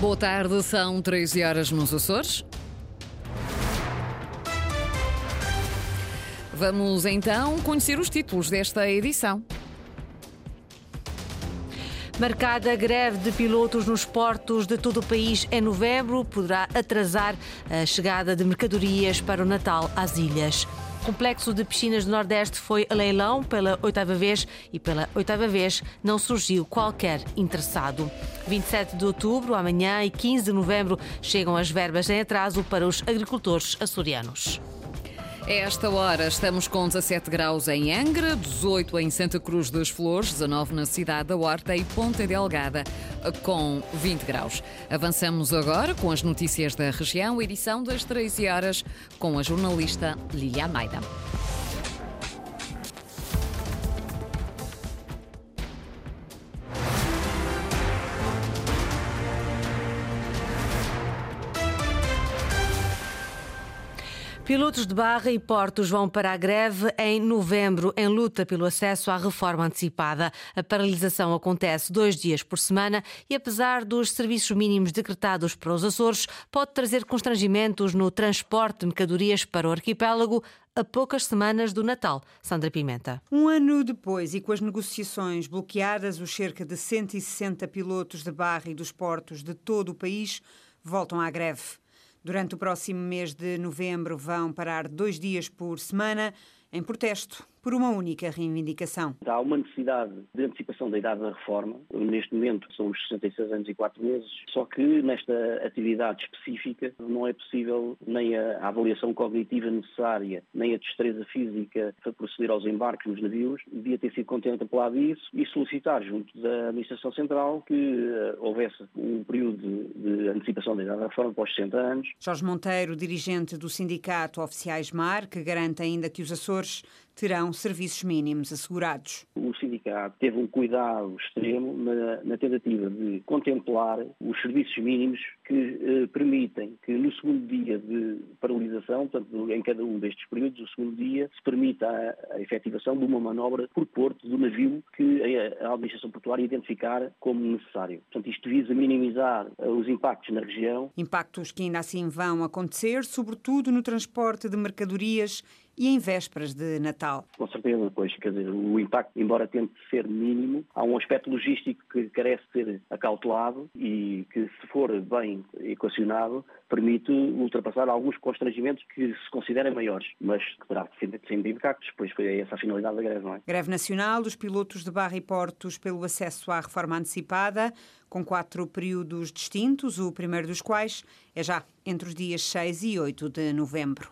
Boa tarde, são 13 horas nos Açores. Vamos então conhecer os títulos desta edição. Marcada greve de pilotos nos portos de todo o país em novembro poderá atrasar a chegada de mercadorias para o Natal às ilhas. Complexo de piscinas do Nordeste foi a leilão pela oitava vez e pela oitava vez não surgiu qualquer interessado. 27 de outubro, amanhã e 15 de novembro chegam as verbas em atraso para os agricultores açorianos. A esta hora estamos com 17 graus em Angra, 18 em Santa Cruz das Flores, 19 na cidade da Horta e Ponta Delgada com 20 graus. Avançamos agora com as notícias da região, edição das 13 horas, com a jornalista Lilia Almeida. Pilotos de barra e portos vão para a greve em novembro, em luta pelo acesso à reforma antecipada. A paralisação acontece dois dias por semana e, apesar dos serviços mínimos decretados para os Açores, pode trazer constrangimentos no transporte de mercadorias para o arquipélago a poucas semanas do Natal. Sandra Pimenta. Um ano depois e com as negociações bloqueadas, os cerca de 160 pilotos de barra e dos portos de todo o país voltam à greve. Durante o próximo mês de novembro vão parar dois dias por semana em protesto por uma única reivindicação. Há uma necessidade de antecipação da idade da reforma. Neste momento são os 66 anos e 4 meses, só que nesta atividade específica não é possível nem a avaliação cognitiva necessária, nem a destreza física para proceder aos embarques nos navios. Devia ter sido contemplado isso e solicitar junto da Administração Central que uh, houvesse um período de, de antecipação da idade da reforma para os 60 anos. Jorge Monteiro, dirigente do Sindicato Oficiais Mar, que garante ainda que os Açores terão serviços mínimos assegurados. O sindicato teve um cuidado extremo na, na tentativa de contemplar os serviços mínimos que eh, permitem que no segundo dia de paralisação, portanto, em cada um destes períodos, o segundo dia, se permita a, a efetivação de uma manobra por porto do navio que a, a administração portuária identificar como necessário. Portanto, isto visa minimizar uh, os impactos na região. Impactos que ainda assim vão acontecer, sobretudo no transporte de mercadorias e em vésperas de Natal. Com certeza, pois, quer dizer, o impacto, embora tente ser mínimo, há um aspecto logístico que carece ser acautelado e que, se for bem equacionado, permite ultrapassar alguns constrangimentos que se considerem maiores, mas que terá de ser impactos, pois foi essa a finalidade da greve, não é? Greve nacional dos pilotos de barra e portos pelo acesso à reforma antecipada, com quatro períodos distintos, o primeiro dos quais é já entre os dias 6 e 8 de novembro.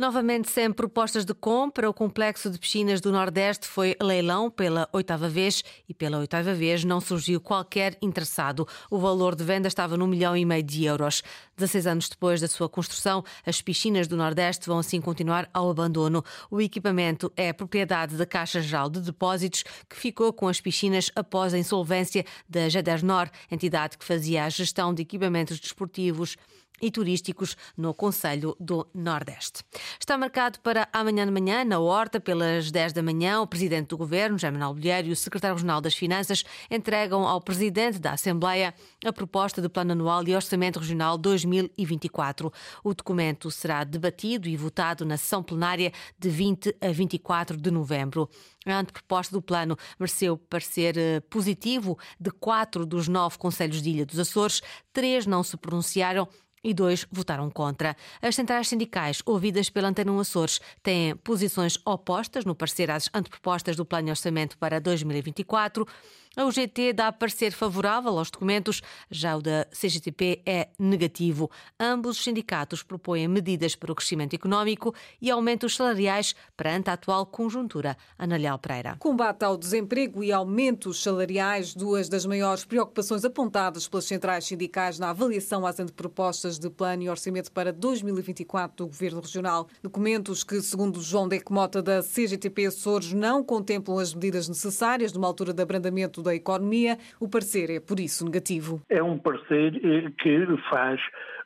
Novamente, sem propostas de compra, o complexo de piscinas do Nordeste foi leilão pela oitava vez e pela oitava vez não surgiu qualquer interessado. O valor de venda estava no milhão e meio de euros. 16 anos depois da sua construção, as piscinas do Nordeste vão assim continuar ao abandono. O equipamento é propriedade da Caixa Geral de Depósitos, que ficou com as piscinas após a insolvência da Jadernor, entidade que fazia a gestão de equipamentos desportivos e turísticos no Conselho do Nordeste. Está marcado para amanhã de manhã, na Horta, pelas 10 da manhã, o Presidente do Governo, Jaime Manuel Bolheiro, e o Secretário Regional das Finanças entregam ao Presidente da Assembleia a proposta de Plano Anual e Orçamento Regional 2024. O documento será debatido e votado na sessão plenária de 20 a 24 de novembro. A anteproposta do plano mereceu parecer eh, positivo de quatro dos nove conselhos de Ilha dos Açores, três não se pronunciaram e dois votaram contra. As centrais sindicais, ouvidas pela Antena Açores, têm posições opostas no parecer às antepropostas do Plano de Orçamento para 2024. A UGT dá parecer favorável aos documentos, já o da CGTP é negativo. Ambos os sindicatos propõem medidas para o crescimento económico e aumentos salariais perante a atual conjuntura. Ana Leal Pereira. Combate ao desemprego e aumentos salariais, duas das maiores preocupações apontadas pelas centrais sindicais na avaliação às antepropostas de plano e orçamento para 2024 do Governo Regional. Documentos que, segundo João Deco Mota da CGTP Açores, não contemplam as medidas necessárias numa altura de abrandamento da economia. O parecer é, por isso, negativo. É um parecer eh, que faz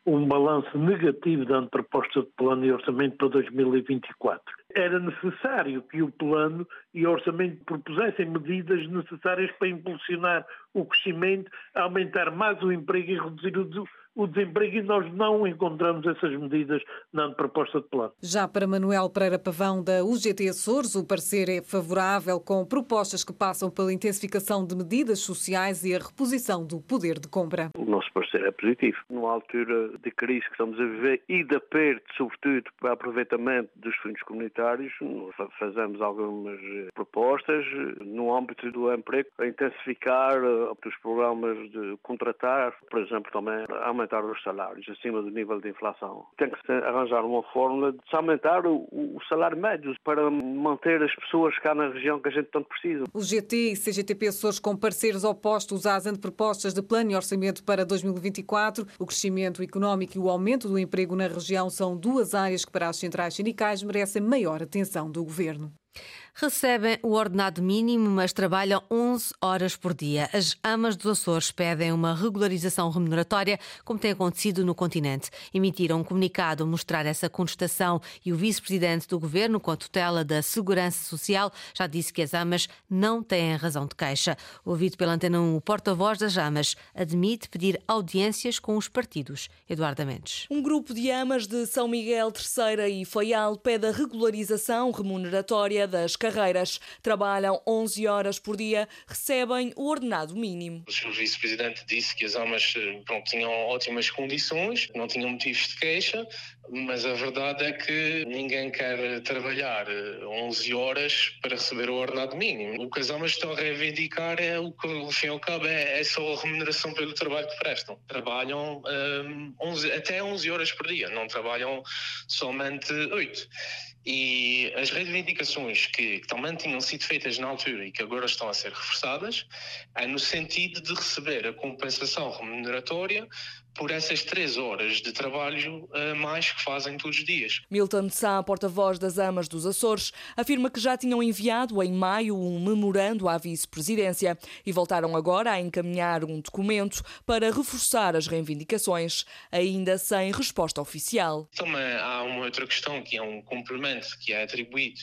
um balanço negativo da proposta de plano e orçamento para 2024. Era necessário que o plano e orçamento propusessem medidas necessárias para impulsionar o crescimento, aumentar mais o emprego e reduzir o o desemprego e nós não encontramos essas medidas na proposta de plano. Já para Manuel Pereira Pavão, da UGT Açores, o parecer é favorável com propostas que passam pela intensificação de medidas sociais e a reposição do poder de compra. O nosso parecer é positivo. Numa altura de crise que estamos a viver e de aperto, sobretudo, para aproveitamento dos fundos comunitários, fazemos algumas eh, propostas eh, no âmbito do emprego, a intensificar eh, os programas de contratar, por exemplo, também aumentar aumentar os salários acima do nível de inflação. Tem que arranjar uma fórmula de se aumentar o, o salário médio para manter as pessoas cá na região que a gente tanto precisa. O GT e CGTP Açores com parceiros opostos às antepropostas de plano e orçamento para 2024. O crescimento económico e o aumento do emprego na região são duas áreas que para as centrais sindicais merecem maior atenção do governo. Recebem o ordenado mínimo, mas trabalham 11 horas por dia. As amas dos Açores pedem uma regularização remuneratória, como tem acontecido no continente. Emitiram um comunicado a mostrar essa contestação e o vice-presidente do governo, com a tutela da Segurança Social, já disse que as amas não têm razão de queixa. Ouvido pela Antena 1, o porta-voz das amas admite pedir audiências com os partidos. Eduardo Mendes. Um grupo de amas de São Miguel, Terceira e Faial pede a regularização remuneratória das carreiras. Trabalham 11 horas por dia, recebem o ordenado mínimo. O. Vice-Presidente disse que as almas eh, pronto, tinham ótimas condições, não tinham motivos de queixa, mas a verdade é que ninguém quer trabalhar 11 eh, horas para receber o ordenado mínimo. O que as almas estão a reivindicar é o que, ao fim e ao cabo, é, é só a remuneração pelo trabalho que prestam. Trabalham um, eh, 11, até 11 horas por dia, não trabalham somente 8. E as reivindicações que, que também tinham sido feitas na altura e que agora estão a ser reforçadas é no sentido de receber a compensação remuneratória por essas três horas de trabalho a mais que fazem todos os dias. Milton Sá, porta-voz das Amas dos Açores, afirma que já tinham enviado em maio um memorando à vice-presidência e voltaram agora a encaminhar um documento para reforçar as reivindicações, ainda sem resposta oficial. Também há uma outra questão que é um complemento que é atribuído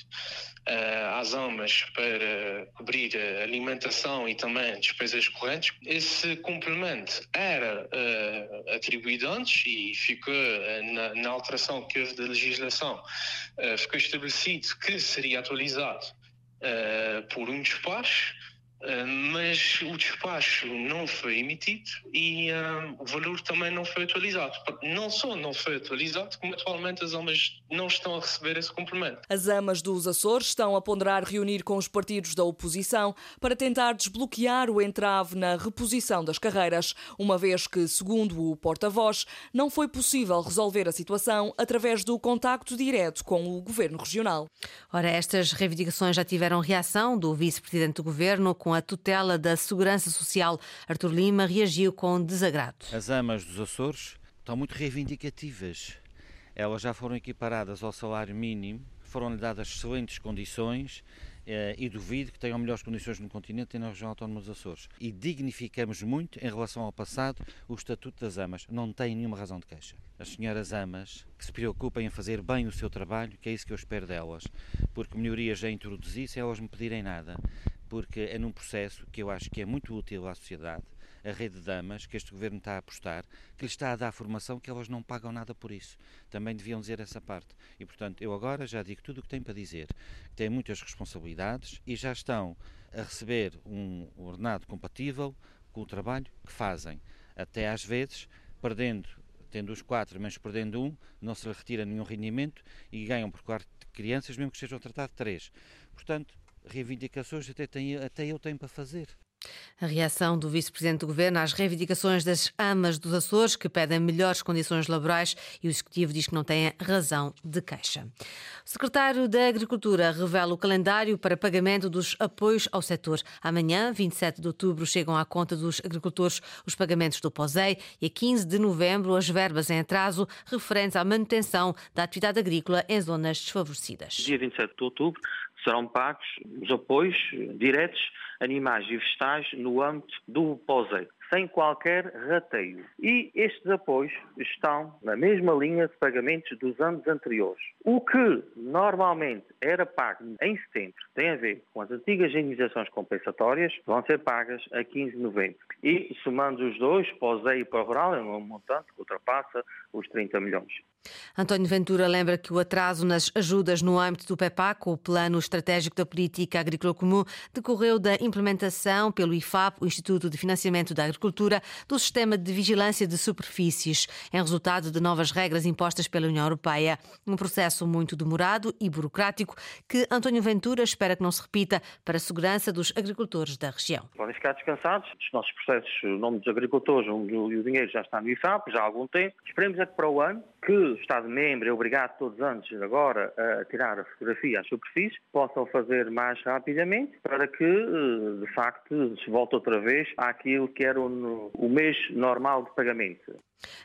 uh, às almas para cobrir a alimentação e também despesas correntes. Esse complemento era uh, atribuído antes e ficou uh, na, na, alteração que houve da legislação, ficou estabelecido que seria atualizado por um despacho ah, mas o despacho não foi emitido e uh, o valor também não foi atualizado. Não só não foi atualizado, como atualmente as amas não estão a receber esse complemento. As amas dos Açores estão a ponderar reunir com os partidos da oposição para tentar desbloquear o entrave na reposição das carreiras, uma vez que, segundo o porta-voz, não foi possível resolver a situação através do contacto direto com o governo regional. Ora, estas reivindicações já tiveram reação do vice-presidente do governo com com a tutela da Segurança Social. Artur Lima reagiu com desagrado. As amas dos Açores estão muito reivindicativas. Elas já foram equiparadas ao salário mínimo, foram-lhe dadas excelentes condições eh, e duvido que tenham melhores condições no continente e na região autónoma dos Açores. E dignificamos muito, em relação ao passado, o Estatuto das Amas. Não tem nenhuma razão de queixa. As senhoras amas que se preocupem em fazer bem o seu trabalho, que é isso que eu espero delas, porque melhorias já introduzi sem elas me pedirem nada porque é num processo que eu acho que é muito útil à sociedade, a rede de damas, que este governo está a apostar, que lhe está a dar formação que elas não pagam nada por isso. Também deviam dizer essa parte. E, portanto, eu agora já digo tudo o que tenho para dizer. Têm muitas responsabilidades e já estão a receber um ordenado compatível com o trabalho que fazem. Até às vezes, perdendo, tendo os quatro, mas perdendo um, não se lhe retira nenhum rendimento e ganham por quatro crianças, mesmo que tratar de três. Portanto, reivindicações até, tem, até eu tenho para fazer. A reação do vice-presidente do governo às reivindicações das amas dos Açores, que pedem melhores condições laborais, e o executivo diz que não têm razão de queixa. O secretário da Agricultura revela o calendário para pagamento dos apoios ao setor. Amanhã, 27 de outubro, chegam à conta dos agricultores os pagamentos do POSEI e a 15 de novembro as verbas em atraso referentes à manutenção da atividade agrícola em zonas desfavorecidas. Dia 27 de outubro serão pagos os apoios diretos animais e vegetais no âmbito do POSEI. sem qualquer rateio. E estes apoios estão na mesma linha de pagamentos dos anos anteriores. O que normalmente era pago em setembro tem a ver com as antigas indenizações compensatórias, vão ser pagas a 15 de novembro. E somando os dois, ZEI e para Rural, é um montante que ultrapassa os 30 milhões. António Ventura lembra que o atraso nas ajudas no âmbito do PEPAC, o Plano Estratégico da Política Agrícola Comum, decorreu da implementação pelo IFAP, o Instituto de Financiamento da Agricultura, do Sistema de Vigilância de Superfícies, em resultado de novas regras impostas pela União Europeia. Um processo muito demorado e burocrático que António Ventura espera que não se repita para a segurança dos agricultores da região. Podem ficar descansados. Os nossos processos, o nome dos agricultores e o dinheiro já está no IFAP, já há algum tempo. Esperemos é que para o ano, que o Estado-membro é obrigado todos os anos agora a tirar a fotografia às superfícies, possam fazer mais rapidamente para que, eh, de facto, se volte outra vez àquilo que era o mês normal de pagamento.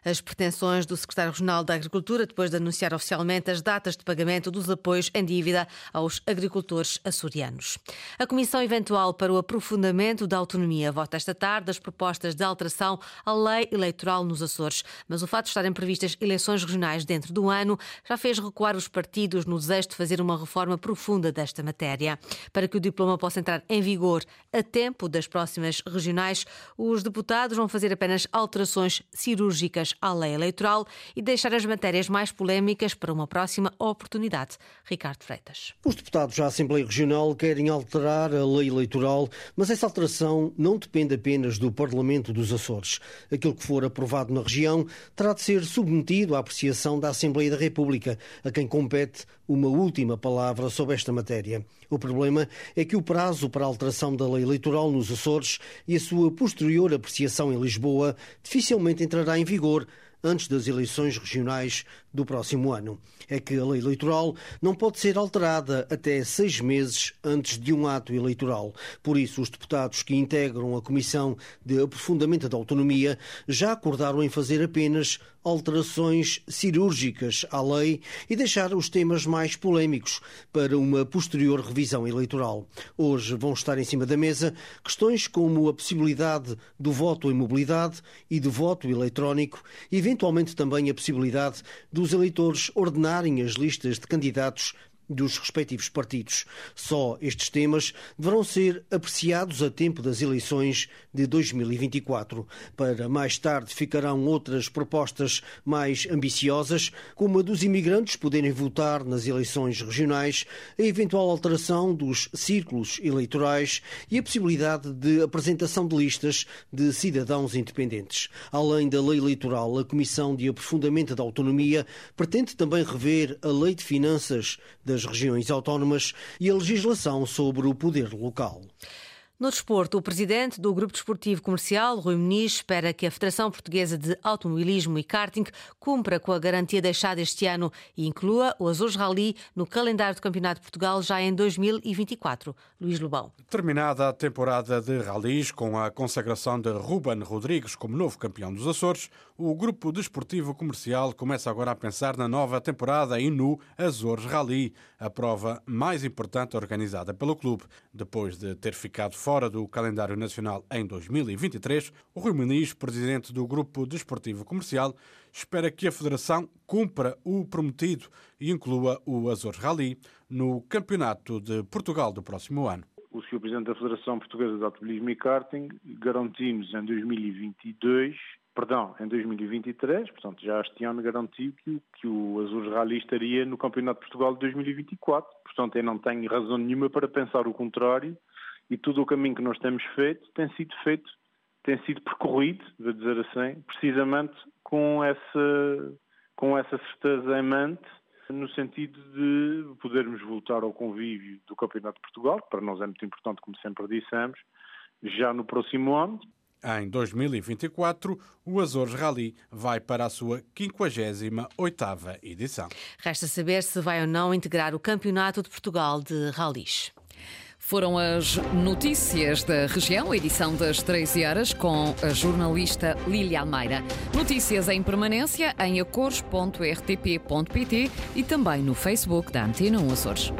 As pretensões do secretário regional da Agricultura, depois de anunciar oficialmente as datas de pagamento dos apoios em dívida aos agricultores açorianos. A Comissão Eventual para o Aprofundamento da Autonomia vota esta tarde as propostas de alteração à lei eleitoral nos Açores. Mas o fato de estarem previstas eleições regionais dentro do ano já fez recuar os partidos no desejo de fazer uma reforma profunda desta matéria. Para que o diploma possa entrar em vigor a tempo das próximas regionais, os deputados vão fazer apenas alterações cirúrgicas à lei eleitoral e deixar as matérias mais polémicas para uma próxima oportunidade. Ricardo Freitas. Os deputados da Assembleia Regional querem alterar a lei eleitoral, mas essa alteração não depende apenas do Parlamento dos Açores. Aquilo que for aprovado na região terá de ser submetido à apreciação da Assembleia da República, a quem compete uma última palavra sobre esta matéria. O problema é que o prazo para a alteração da lei eleitoral nos Açores e a sua posterior apreciação em Lisboa dificilmente entrará em vigor antes das eleições regionais do próximo ano. É que a lei eleitoral não pode ser alterada até seis meses antes de um ato eleitoral. Por isso, os deputados que integram a Comissão de Aprofundamento da Autonomia já acordaram em fazer apenas alterações cirúrgicas à lei e deixar os temas mais polémicos para uma posterior revisão eleitoral. Hoje vão estar em cima da mesa questões como a possibilidade do voto em mobilidade e do voto eletrónico eventualmente, também a possibilidade dos eleitores ordenarem as listas de candidatos dos respectivos partidos. Só estes temas deverão ser apreciados a tempo das eleições de 2024. Para mais tarde ficarão outras propostas mais ambiciosas, como a dos imigrantes poderem votar nas eleições regionais, a eventual alteração dos círculos eleitorais e a possibilidade de apresentação de listas de cidadãos independentes. Além da lei eleitoral, a Comissão de Aprofundamento da Autonomia pretende também rever a Lei de Finanças da das regiões autónomas e a legislação sobre o poder local. No desporto, o presidente do Grupo Desportivo Comercial, Rui Muniz, espera que a Federação Portuguesa de Automobilismo e Karting cumpra com a garantia deixada este ano e inclua o Azores Rally no calendário do Campeonato de Portugal já em 2024. Luís Lobão. Terminada a temporada de rallies com a consagração de Ruben Rodrigues como novo campeão dos Açores, o Grupo Desportivo Comercial começa agora a pensar na nova temporada e no Azores Rally, a prova mais importante organizada pelo clube. Depois de ter ficado fora do calendário nacional em 2023, o Rui Muniz, presidente do Grupo Desportivo Comercial, espera que a Federação cumpra o prometido e inclua o Azores Rally no Campeonato de Portugal do próximo ano. O Sr. Presidente da Federação Portuguesa de Automobilismo e Karting garantimos em 2022 perdão, em 2023, portanto já este ano garantiu que, que o Azul Rally estaria no Campeonato de Portugal de 2024. Portanto, eu não tenho razão nenhuma para pensar o contrário e todo o caminho que nós temos feito tem sido feito, tem sido percorrido, vou dizer assim, precisamente com essa, com essa certeza em mente, no sentido de podermos voltar ao convívio do Campeonato de Portugal, que para nós é muito importante, como sempre dissemos, já no próximo ano. Em 2024, o Azores Rally vai para a sua 58ª edição. Resta saber se vai ou não integrar o Campeonato de Portugal de Rallys. Foram as notícias da região, edição das 13 horas, com a jornalista Lília Almeida. Notícias em permanência em acores.rtp.pt e também no Facebook da Antena 1 Açores.